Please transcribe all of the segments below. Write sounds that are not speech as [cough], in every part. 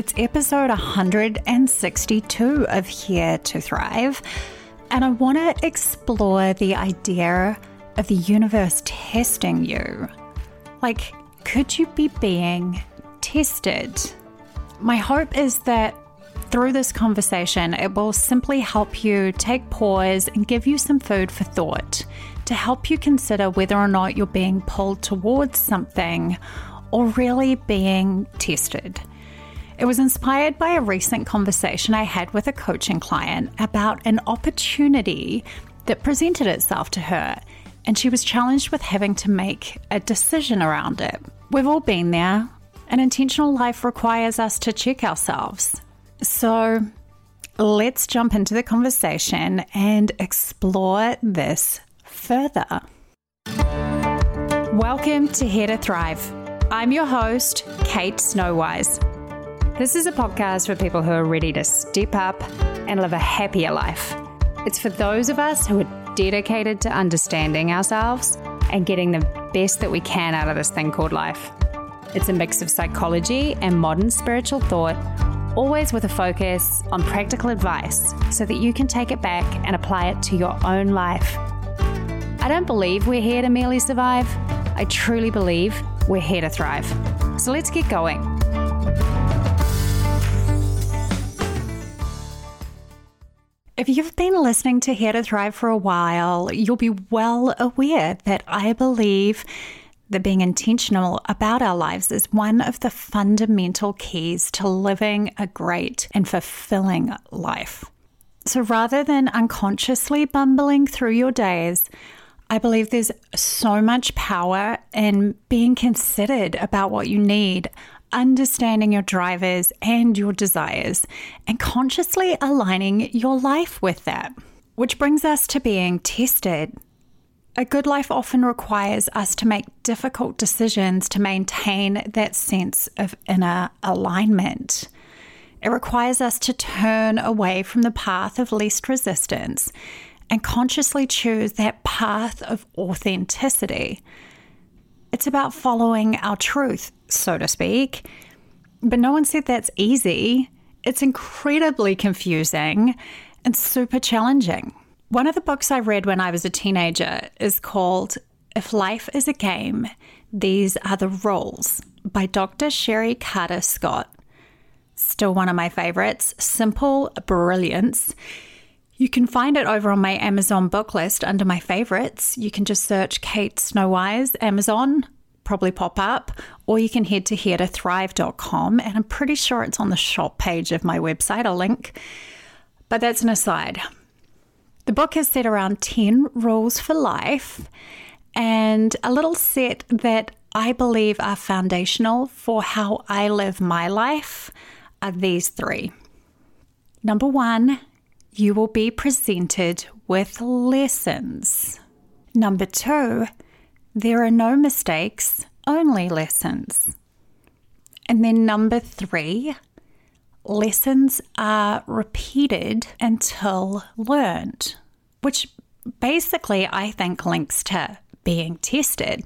It's episode 162 of Here to Thrive, and I want to explore the idea of the universe testing you. Like, could you be being tested? My hope is that through this conversation, it will simply help you take pause and give you some food for thought to help you consider whether or not you're being pulled towards something or really being tested. It was inspired by a recent conversation I had with a coaching client about an opportunity that presented itself to her, and she was challenged with having to make a decision around it. We've all been there. An intentional life requires us to check ourselves. So let's jump into the conversation and explore this further. Welcome to Here to Thrive. I'm your host, Kate Snowise. This is a podcast for people who are ready to step up and live a happier life. It's for those of us who are dedicated to understanding ourselves and getting the best that we can out of this thing called life. It's a mix of psychology and modern spiritual thought, always with a focus on practical advice so that you can take it back and apply it to your own life. I don't believe we're here to merely survive. I truly believe we're here to thrive. So let's get going. If you've been listening to Here to Thrive for a while, you'll be well aware that I believe that being intentional about our lives is one of the fundamental keys to living a great and fulfilling life. So rather than unconsciously bumbling through your days, I believe there's so much power in being considered about what you need, understanding your drivers and your desires, and consciously aligning your life with that. Which brings us to being tested. A good life often requires us to make difficult decisions to maintain that sense of inner alignment. It requires us to turn away from the path of least resistance and consciously choose that path of authenticity. It's about following our truth, so to speak. But no one said that's easy. It's incredibly confusing and super challenging. One of the books I read when I was a teenager is called If Life is a Game, These Are the Rules by Dr. Chérie Carter Scott. Still one of my favorites. Simple brilliance. You can find it over on my Amazon book list under my favorites. You can just search Kate Snowise Amazon, probably pop up, or you can head to heretothrive.com and I'm pretty sure it's on the shop page of my website, a link. But that's an aside. The book has set around 10 rules for life and a little set that I believe are foundational for how I live my life are these three. Number one, you will be presented with lessons. Number two, there are no mistakes, only lessons. And then number three, lessons are repeated until learned, which basically I think links to being tested.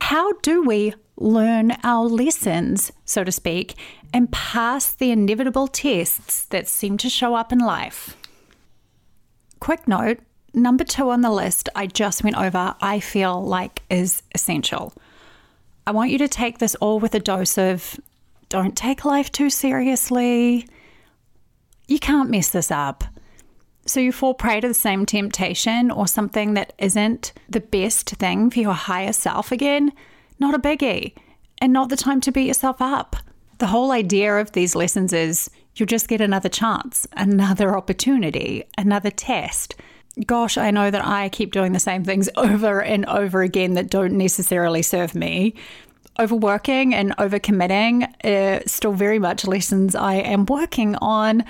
How do we learn our lessons, so to speak, and pass the inevitable tests that seem to show up in life? Quick note number two on the list I just went over, I feel like is essential. I want you to take this all with a dose of don't take life too seriously. You can't mess this up. So you fall prey to the same temptation or something that isn't the best thing for your higher self again, not a biggie, and not the time to beat yourself up. The whole idea of these lessons is you'll just get another chance, another opportunity, another test. Gosh, I know that I keep doing the same things [laughs] over and over again that don't necessarily serve me. Overworking and overcommitting are still very much lessons I am working on.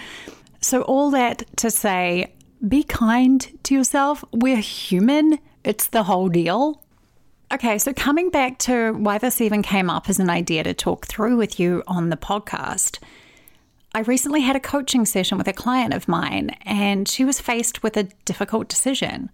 So, all that to say, be kind to yourself. We're human, it's the whole deal. Okay, so coming back to why this even came up as an idea to talk through with you on the podcast. I recently had a coaching session with a client of mine, and she was faced with a difficult decision.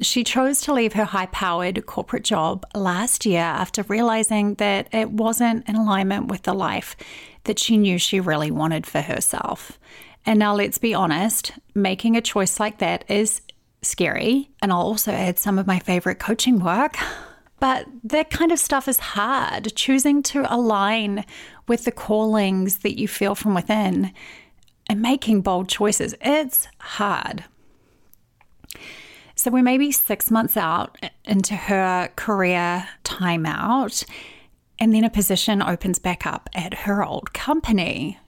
She chose to leave her high powered corporate job last year after realizing that it wasn't in alignment with the life that she knew she really wanted for herself. And now, let's be honest, making a choice like that is scary. And I'll also add some of my favorite coaching work. [laughs] But that kind of stuff is hard. Choosing to align with the callings that you feel from within and making bold choices, it's hard. So we're maybe six months out into her career timeout, and then a position opens back up at her old company.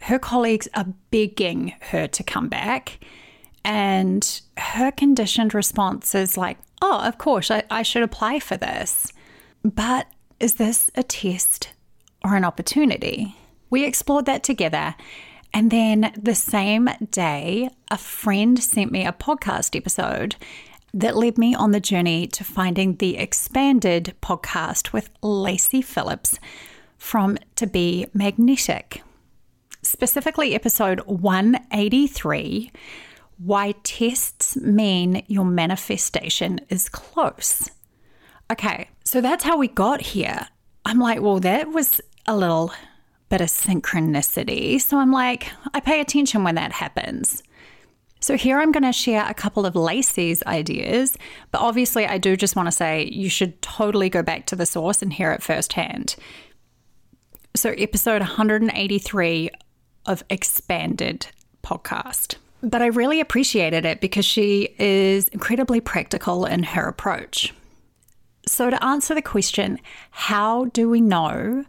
Her colleagues are begging her to come back, and her conditioned response is like, Oh, of course, I, I should apply for this. But is this a test or an opportunity? We explored that together. And then the same day, a friend sent me a podcast episode that led me on the journey to finding the expanded podcast with Lacy Phillips from To Be Magnetic. Specifically, episode 183 Why Tests Mean Your Manifestation is Close. Okay, so that's how we got here. I'm like, well, that was a little bit of synchronicity. So I'm like, I pay attention when that happens. So here I'm going to share a couple of Lacy's ideas, but obviously I do just want to say you should totally go back to the source and hear it firsthand. So episode 183 of Expanded podcast. But I really appreciated it because she is incredibly practical in her approach. So, to answer the question, how do we know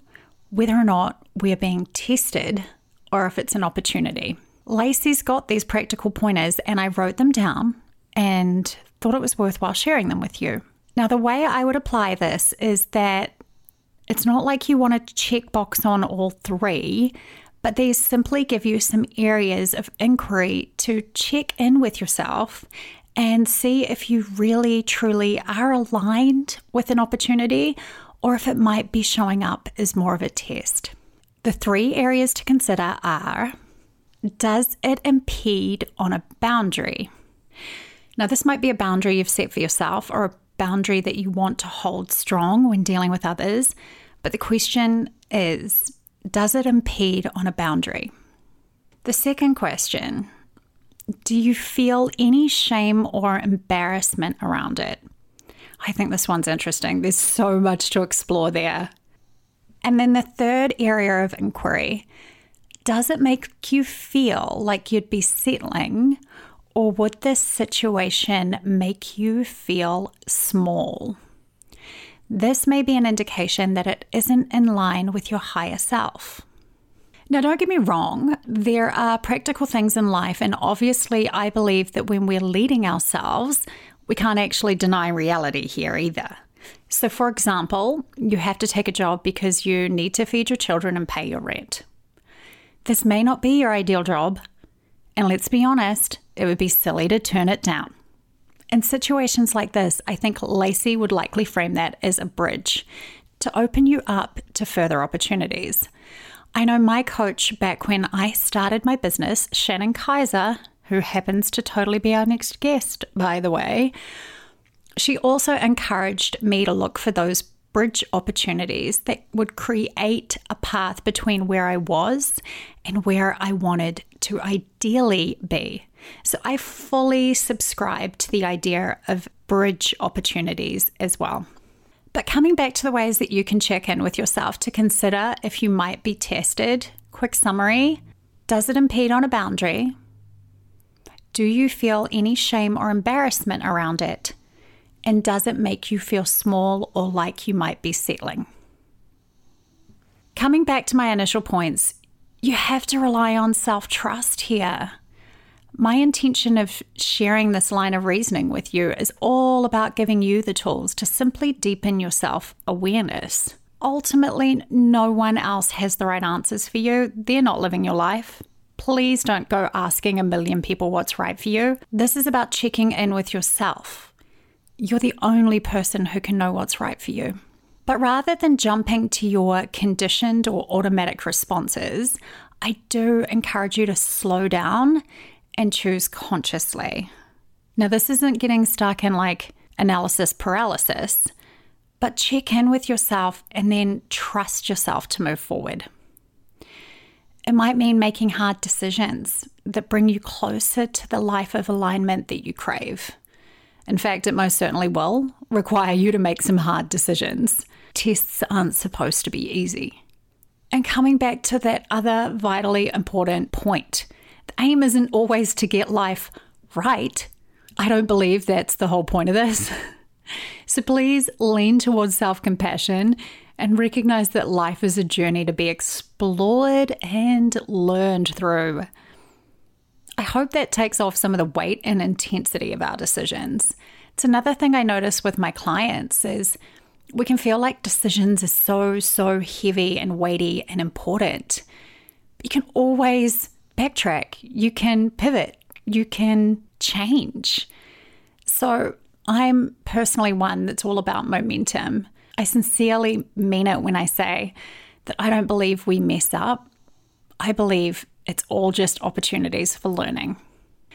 whether or not we're being tested or if it's an opportunity? Lacy's got these practical pointers and I wrote them down and thought it was worthwhile sharing them with you. Now, the way I would apply this is that it's not like you want to check box on all three, but these simply give you some areas of inquiry to check in with yourself and see if you really truly are aligned with an opportunity or if it might be showing up as more of a test. The three areas to consider are does it impede on a boundary? Now, this might be a boundary you've set for yourself or a boundary that you want to hold strong when dealing with others. But the question is does it impede on a boundary? The second question do you feel any shame or embarrassment around it? I think this one's interesting. There's so much to explore there. And then the third area of inquiry does it make you feel like you'd be settling, or would this situation make you feel small? This may be an indication that it isn't in line with your higher self. Now, don't get me wrong, there are practical things in life, and obviously, I believe that when we're leading ourselves, we can't actually deny reality here either. So, for example, you have to take a job because you need to feed your children and pay your rent. This may not be your ideal job, and let's be honest, it would be silly to turn it down. In situations like this, I think Lacy would likely frame that as a bridge to open you up to further opportunities. I know my coach back when I started my business, Shannon Kaiser, who happens to totally be our next guest, by the way, she also encouraged me to look for those bridge opportunities that would create a path between where I was and where I wanted to ideally be. So I fully subscribe to the idea of bridge opportunities as well. But coming back to the ways that you can check in with yourself to consider if you might be tested, quick summary does it impede on a boundary? Do you feel any shame or embarrassment around it? And does it make you feel small or like you might be settling? Coming back to my initial points, you have to rely on self trust here. My intention of sharing this line of reasoning with you is all about giving you the tools to simply deepen your self awareness. Ultimately, no one else has the right answers for you. They're not living your life. Please don't go asking a million people what's right for you. This is about checking in with yourself you're the only person who can know what's right for you. But rather than jumping to your conditioned or automatic responses, I do encourage you to slow down and choose consciously. Now, this isn't getting stuck in like analysis paralysis, but check in with yourself and then trust yourself to move forward. It might mean making hard decisions that bring you closer to the life of alignment that you crave. In fact, it most certainly will require you to make some hard decisions. Tests aren't supposed to be easy. And coming back to that other vitally important point, the aim isn't always to get life right. I don't believe that's the whole point of this. [laughs] so please lean towards self compassion and recognize that life is a journey to be explored and learned through. I hope that takes off some of the weight and intensity of our decisions. It's another thing I notice with my clients is we can feel like decisions are so so heavy and weighty and important. You can always backtrack. You can pivot. You can change. So, I'm personally one that's all about momentum. I sincerely mean it when I say that I don't believe we mess up. I believe it's all just opportunities for learning.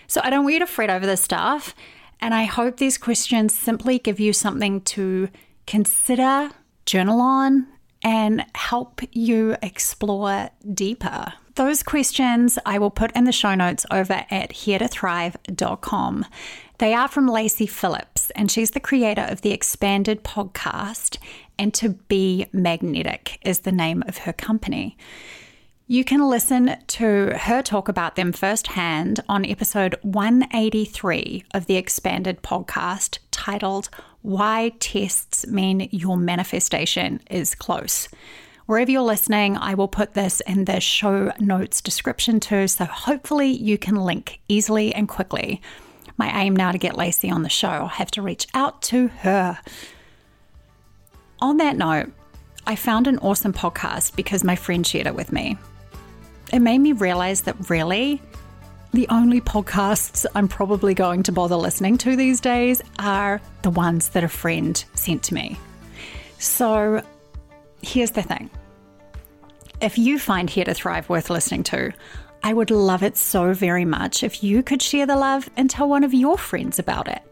So I don't want you to fret over this stuff. And I hope these questions simply give you something to consider, journal on, and help you explore deeper. Those questions I will put in the show notes over at heretothrive.com. They are from Lacy Phillips, and she's the creator of the Expanded podcast. And To Be Magnetic is the name of her company. You can listen to her talk about them firsthand on episode 183 of the Expanded podcast titled Why Tests Mean Your Manifestation is Close. Wherever you're listening, I will put this in the show notes description too, so hopefully you can link easily and quickly my aim now to get Lacy on the show. I'll have to reach out to her. On that note, I found an awesome podcast because my friend shared it with me. It made me realize that really, the only podcasts I'm probably going to bother listening to these days are the ones that a friend sent to me. So here's the thing if you find Here to Thrive worth listening to, I would love it so very much if you could share the love and tell one of your friends about it.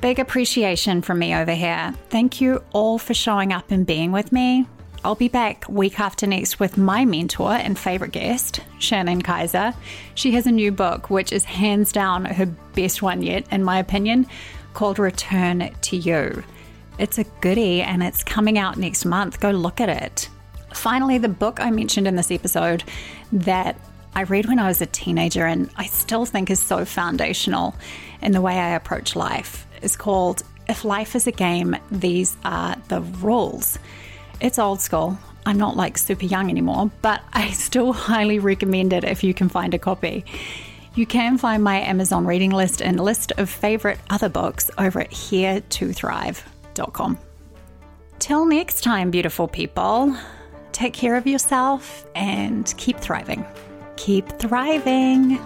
Big appreciation from me over here. Thank you all for showing up and being with me. I'll be back week after next with my mentor and favorite guest, Shannon Kaiser. She has a new book, which is hands down her best one yet, in my opinion, called Return to You. It's a goodie and it's coming out next month. Go look at it. Finally, the book I mentioned in this episode that I read when I was a teenager and I still think is so foundational in the way I approach life is called If Life is a Game, These Are the Rules. It's old school. I'm not like super young anymore, but I still [laughs] highly recommend it if you can find a copy. You can find my Amazon reading list and list of favorite other books over at heretothrive.com. Till next time, beautiful people, take care of yourself and keep thriving keep thriving.